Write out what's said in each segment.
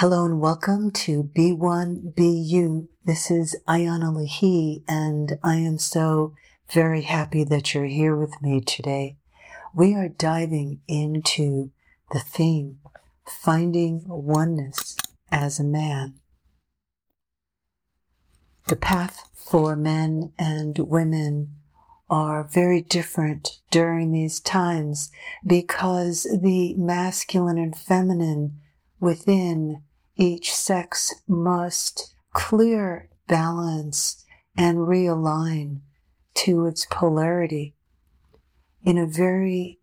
Hello and welcome to Be One Be You. This is Ian Alahi, and I am so very happy that you're here with me today. We are diving into the theme, finding oneness as a man. The path for men and women are very different during these times because the masculine and feminine within each sex must clear balance and realign to its polarity in a very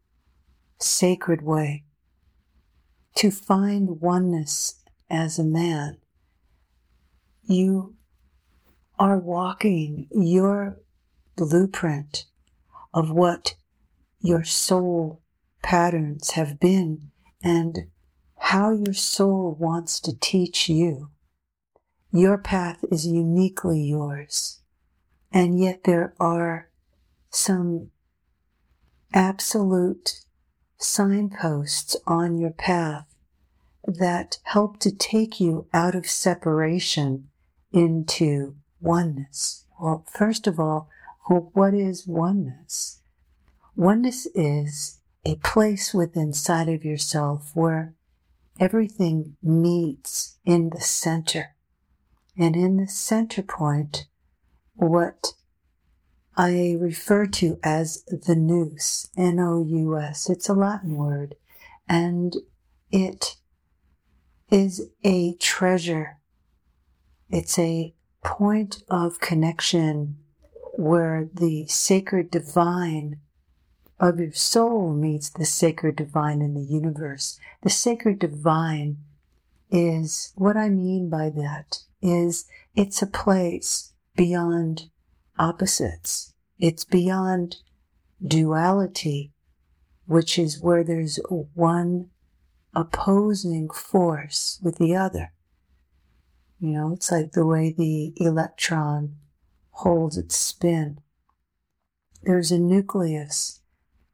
sacred way. To find oneness as a man, you are walking your blueprint of what your soul patterns have been and how your soul wants to teach you. Your path is uniquely yours. And yet there are some absolute signposts on your path that help to take you out of separation into oneness. Well, first of all, what is oneness? Oneness is a place within inside of yourself where everything meets in the center. And in the center point, what I refer to as the nous, N-O-U-S. It's a Latin word and it is a treasure. It's a point of connection where the sacred divine of your soul meets the sacred divine in the universe. The sacred divine is what I mean by that is it's a place beyond opposites. It's beyond duality, which is where there's one opposing force with the other. You know, it's like the way the electron holds its spin. There's a nucleus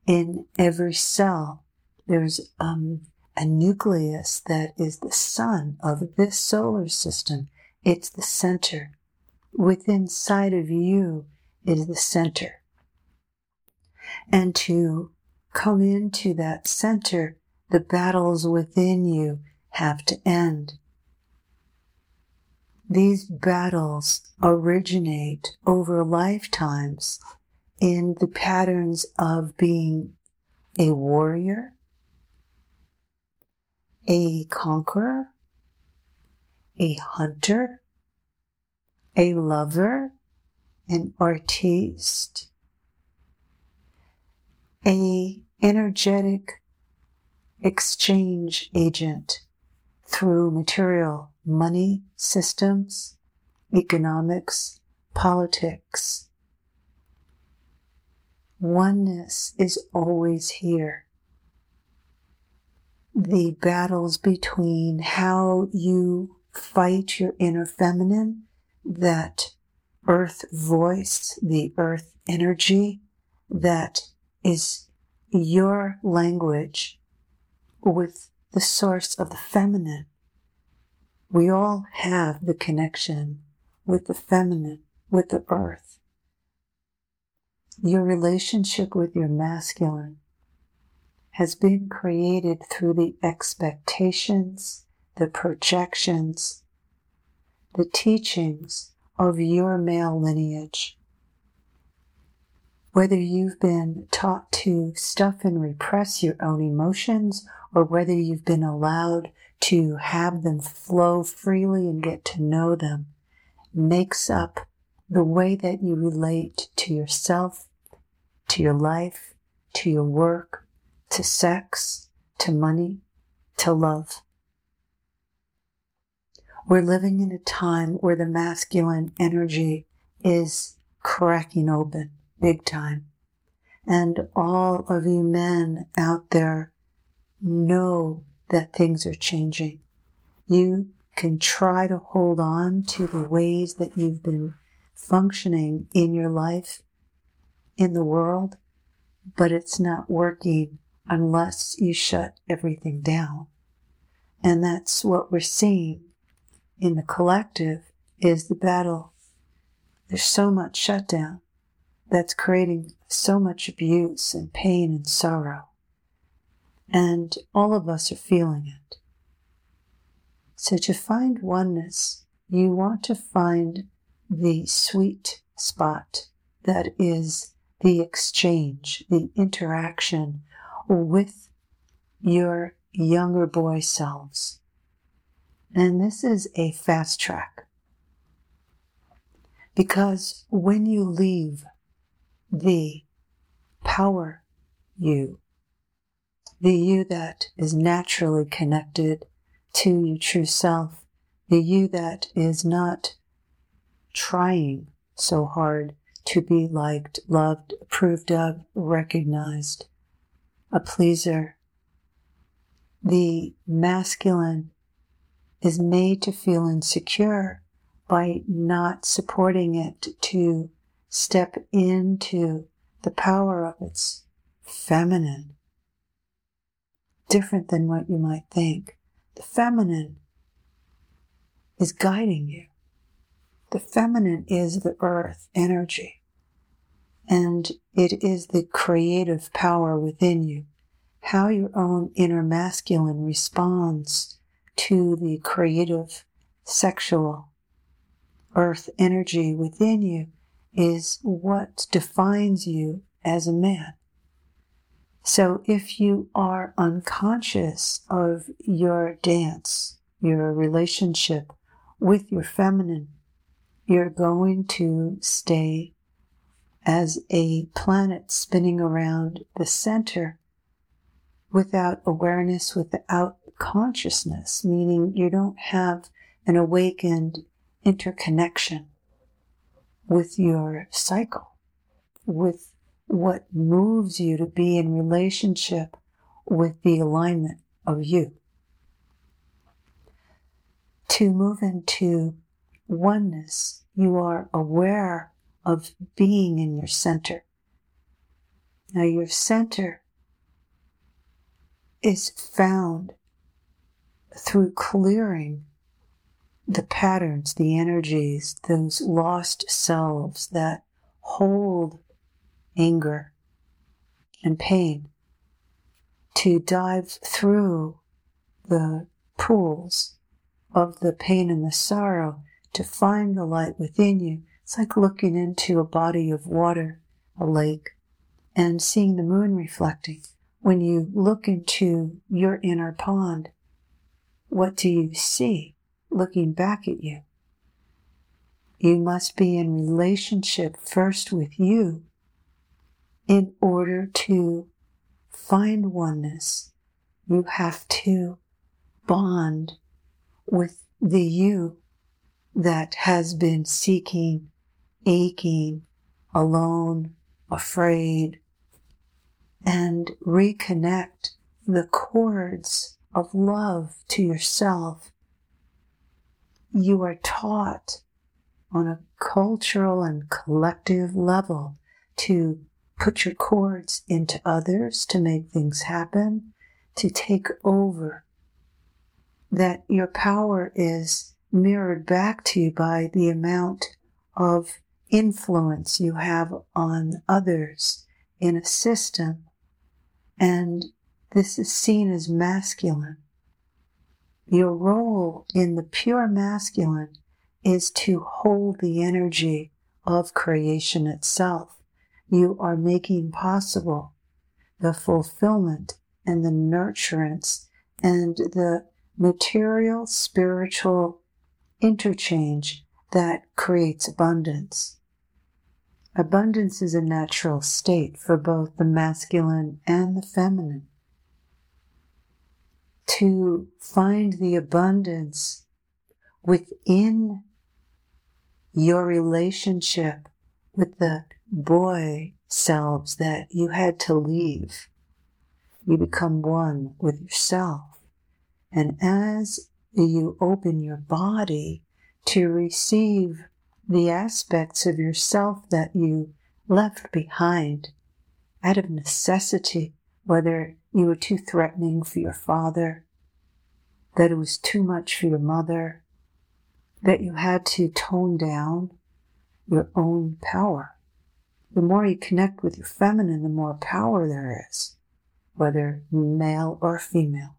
in every cell. There's um, a nucleus that is the sun of this solar system. It's the center. Within sight of you is the center. And to come into that center, the battles within you have to end. These battles originate over lifetimes in the patterns of being a warrior, a conqueror, a hunter, a lover, an artiste, a energetic exchange agent through material money systems, economics, politics. Oneness is always here. The battles between how you fight your inner feminine, that earth voice, the earth energy that is your language with the source of the feminine we all have the connection with the feminine, with the earth. Your relationship with your masculine has been created through the expectations, the projections, the teachings of your male lineage. Whether you've been taught to stuff and repress your own emotions or whether you've been allowed to have them flow freely and get to know them makes up the way that you relate to yourself, to your life, to your work, to sex, to money, to love. We're living in a time where the masculine energy is cracking open big time. And all of you men out there know that things are changing. You can try to hold on to the ways that you've been functioning in your life, in the world, but it's not working unless you shut everything down. And that's what we're seeing in the collective is the battle. There's so much shutdown that's creating so much abuse and pain and sorrow. And all of us are feeling it. So to find oneness, you want to find the sweet spot that is the exchange, the interaction with your younger boy selves. And this is a fast track. Because when you leave the power you, the you that is naturally connected to your true self, the you that is not trying so hard to be liked, loved, approved of, recognized, a pleaser. The masculine is made to feel insecure by not supporting it to step into the power of its feminine. Different than what you might think. The feminine is guiding you. The feminine is the earth energy. And it is the creative power within you. How your own inner masculine responds to the creative sexual earth energy within you is what defines you as a man. So if you are unconscious of your dance, your relationship with your feminine, you're going to stay as a planet spinning around the center without awareness, without consciousness, meaning you don't have an awakened interconnection with your cycle, with what moves you to be in relationship with the alignment of you. To move into oneness, you are aware of being in your center. Now, your center is found through clearing the patterns, the energies, those lost selves that hold anger and pain, to dive through the pools of the pain and the sorrow to find the light within you. It's like looking into a body of water, a lake, and seeing the moon reflecting. When you look into your inner pond, what do you see looking back at you? You must be in relationship first with you in order to find oneness. You have to bond with the you that has been seeking, aching, alone, afraid, and reconnect the cords of love to yourself. You are taught on a cultural and collective level to put your cords into others to make things happen, to take over. That your power is mirrored back to you by the amount of influence you have on others in a system. And this is seen as masculine. Your role in the pure masculine is to hold the energy of creation itself. You are making possible the fulfillment and the nurturance and the material spiritual interchange that creates abundance. Abundance is a natural state for both the masculine and the feminine. To find the abundance within your relationship with the boy selves that you had to leave. You become one with yourself. And as you open your body to receive the aspects of yourself that you left behind out of necessity, whether you were too threatening for your father, that it was too much for your mother, that you had to tone down your own power. The more you connect with your feminine, the more power there is, whether male or female.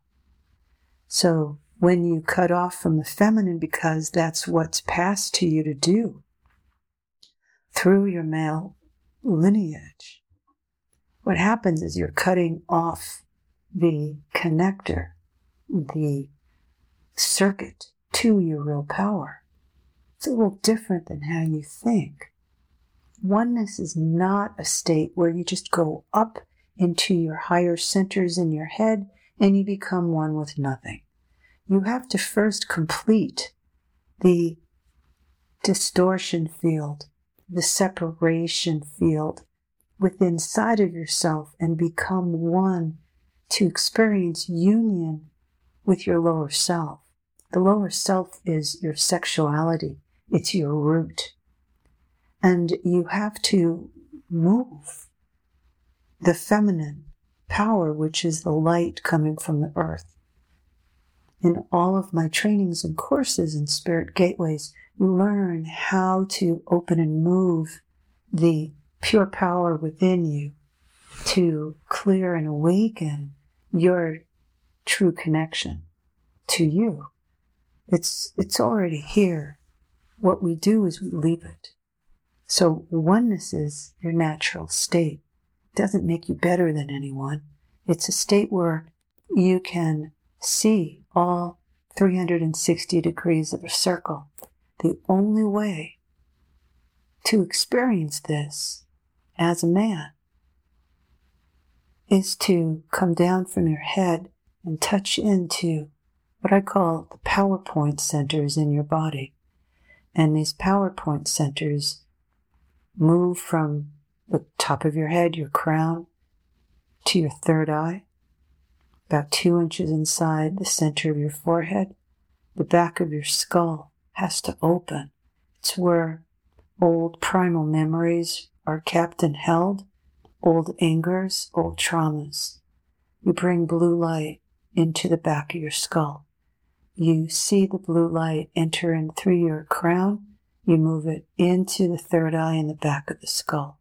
So when you cut off from the feminine because that's what's passed to you to do through your male lineage, what happens is you're cutting off the connector, the circuit to your real power. It's a little different than how you think. Oneness is not a state where you just go up into your higher centers in your head and you become one with nothing. You have to first complete the distortion field, the separation field within inside of yourself and become one to experience union with your lower self. The lower self is your sexuality. It's your root. And you have to move the feminine power, which is the light coming from the earth. In all of my trainings and courses in spirit gateways, learn how to open and move the pure power within you to clear and awaken your true connection to you. It's, it's already here. What we do is we leave it. So oneness is your natural state. It doesn't make you better than anyone. It's a state where you can see all 360 degrees of a circle. The only way to experience this as a man is to come down from your head and touch into what I call the PowerPoint centers in your body. And these PowerPoint centers move from the top of your head, your crown, to your third eye, about two inches inside the center of your forehead. The back of your skull has to open. It's where old primal memories are kept and held, old angers, old traumas. You bring blue light into the back of your skull. You see the blue light enter in through your crown. You move it into the third eye in the back of the skull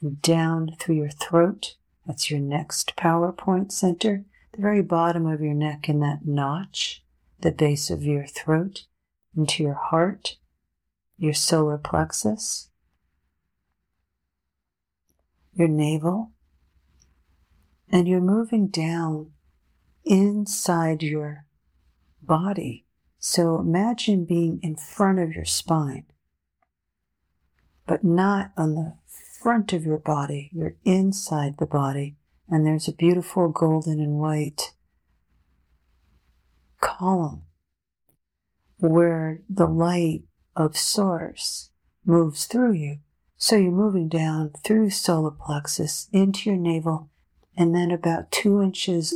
and down through your throat. That's your next PowerPoint center, the very bottom of your neck in that notch, the base of your throat, into your heart, your solar plexus, your navel, and you're moving down inside your body. So imagine being in front of your spine, but not on the front of your body. You're inside the body, and there's a beautiful golden and white column where the light of source moves through you. So you're moving down through solar plexus into your navel, and then about two inches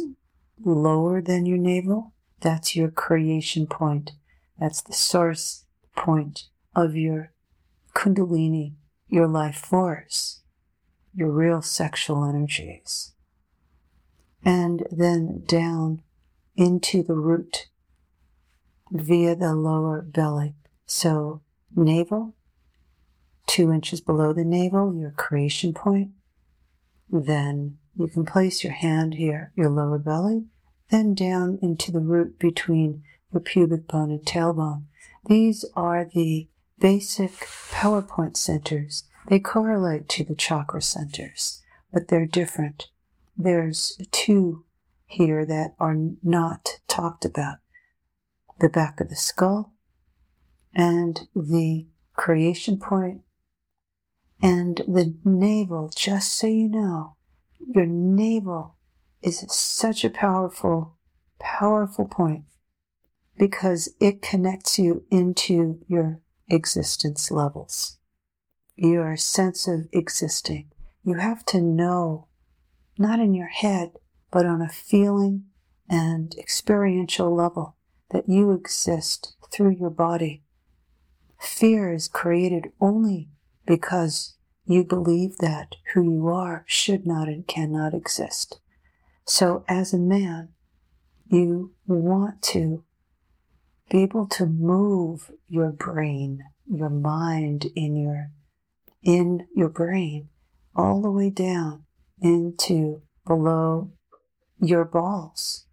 lower than your navel, that's your creation point. That's the source point of your kundalini, your life force, your real sexual energies. And then down into the root via the lower belly. So navel, two inches below the navel, your creation point. Then you can place your hand here, your lower belly, then down into the root between your pubic bone and tailbone. These are the basic PowerPoint centers. They correlate to the chakra centers, but they're different. There's two here that are not talked about. The back of the skull and the creation point and the navel, just so you know, your navel is such a powerful, powerful point because it connects you into your existence levels, your sense of existing. You have to know, not in your head, but on a feeling and experiential level, that you exist through your body. Fear is created only because you believe that who you are should not and cannot exist. So, as a man, you want to be able to move your brain, your mind in your in your brain all the way down into below your balls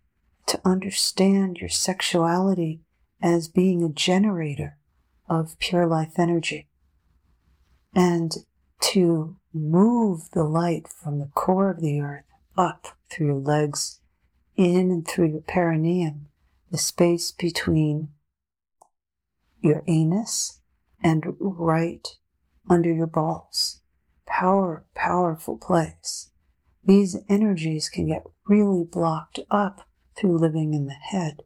to understand your sexuality as being a generator of pure life energy and to move the light from the core of the earth up through your legs, in and through your perineum, the space between your anus and right under your balls. Power, powerful place. These energies can get really blocked up through living in the head.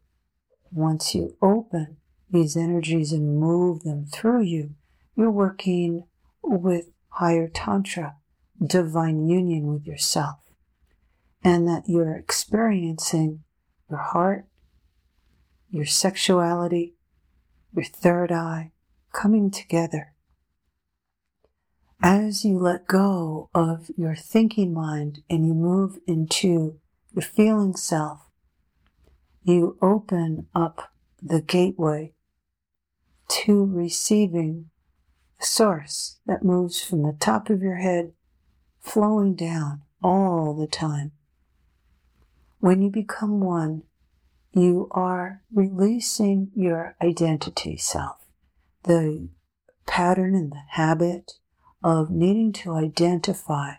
Once you open these energies and move them through you, you're working with higher Tantra, divine union with yourself, and that you're experiencing your heart, your sexuality, your third eye coming together. As you let go of your thinking mind and you move into your feeling self, you open up the gateway to receiving the source that moves from the top of your head, flowing down all the time. When you become one, you are releasing your identity self, the pattern and the habit of needing to identify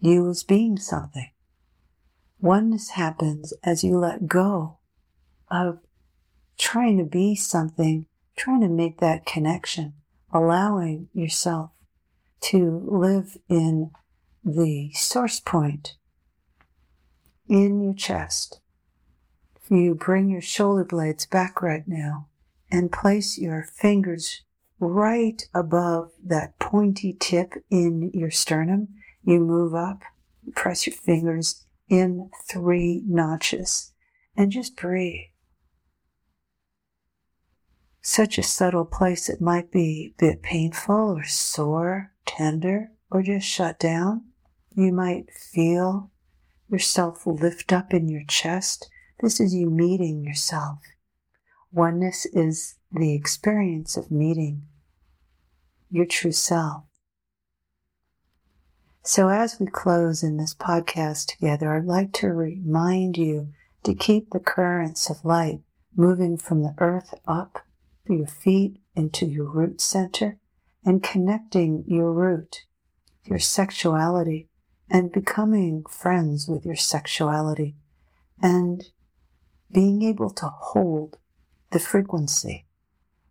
you as being something. Oneness happens as you let go of trying to be something, trying to make that connection allowing yourself to live in the source point in your chest. You bring your shoulder blades back right now and place your fingers right above that pointy tip in your sternum. You move up, press your fingers in three notches, and just breathe such a subtle place it might be a bit painful or sore, tender, or just shut down. You might feel yourself lift up in your chest. This is you meeting yourself. Oneness is the experience of meeting your true self. So, as we close in this podcast together, I'd like to remind you to keep the currents of light moving from the earth up through your feet into your root center and connecting your root, your sexuality, and becoming friends with your sexuality and being able to hold the frequency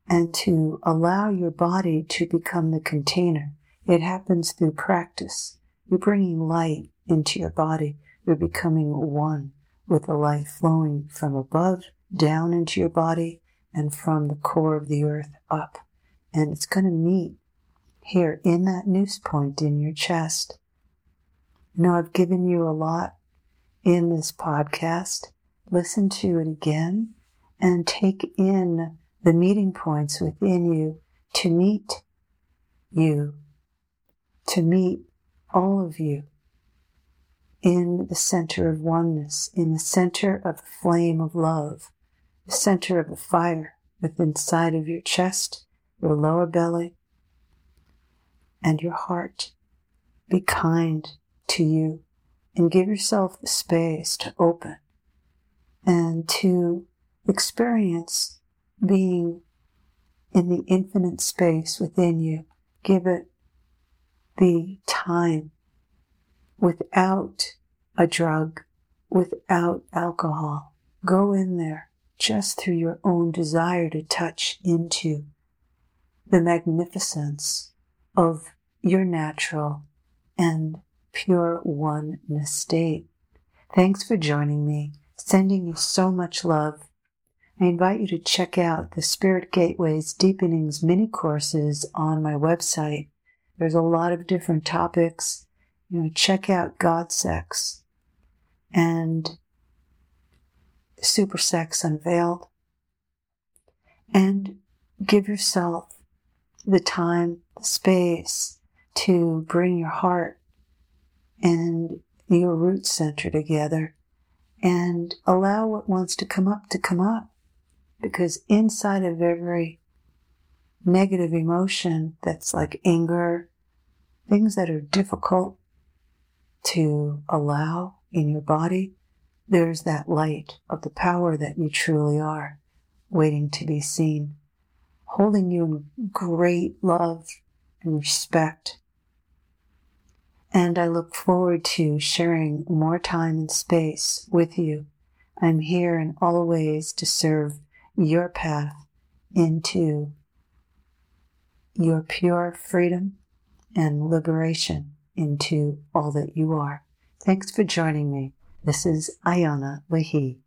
and to allow your body to become the container. It happens through practice. You're bringing light into your body. You're becoming one with the light flowing from above down into your body and from the core of the earth up. And it's going to meet here in that nous point in your chest. You know, I've given you a lot in this podcast. Listen to it again and take in the meeting points within you to meet you, to meet all of you in the center of oneness, in the center of the flame of love the center of the fire within inside of your chest, your lower belly, and your heart. Be kind to you and give yourself the space to open and to experience being in the infinite space within you. Give it the time without a drug, without alcohol. Go in there just through your own desire to touch into the magnificence of your natural and pure oneness state. Thanks for joining me. Sending you so much love. I invite you to check out the Spirit Gateways Deepenings mini courses on my website. There's a lot of different topics. You know, check out God Sex and super sex unveiled and give yourself the time, the space to bring your heart and your root center together and allow what wants to come up to come up. Because inside of every negative emotion that's like anger, things that are difficult to allow in your body, there's that light of the power that you truly are waiting to be seen, holding you in great love and respect. And I look forward to sharing more time and space with you. I'm here in all ways to serve your path into your pure freedom and liberation into all that you are. Thanks for joining me. This is Ian Alahi.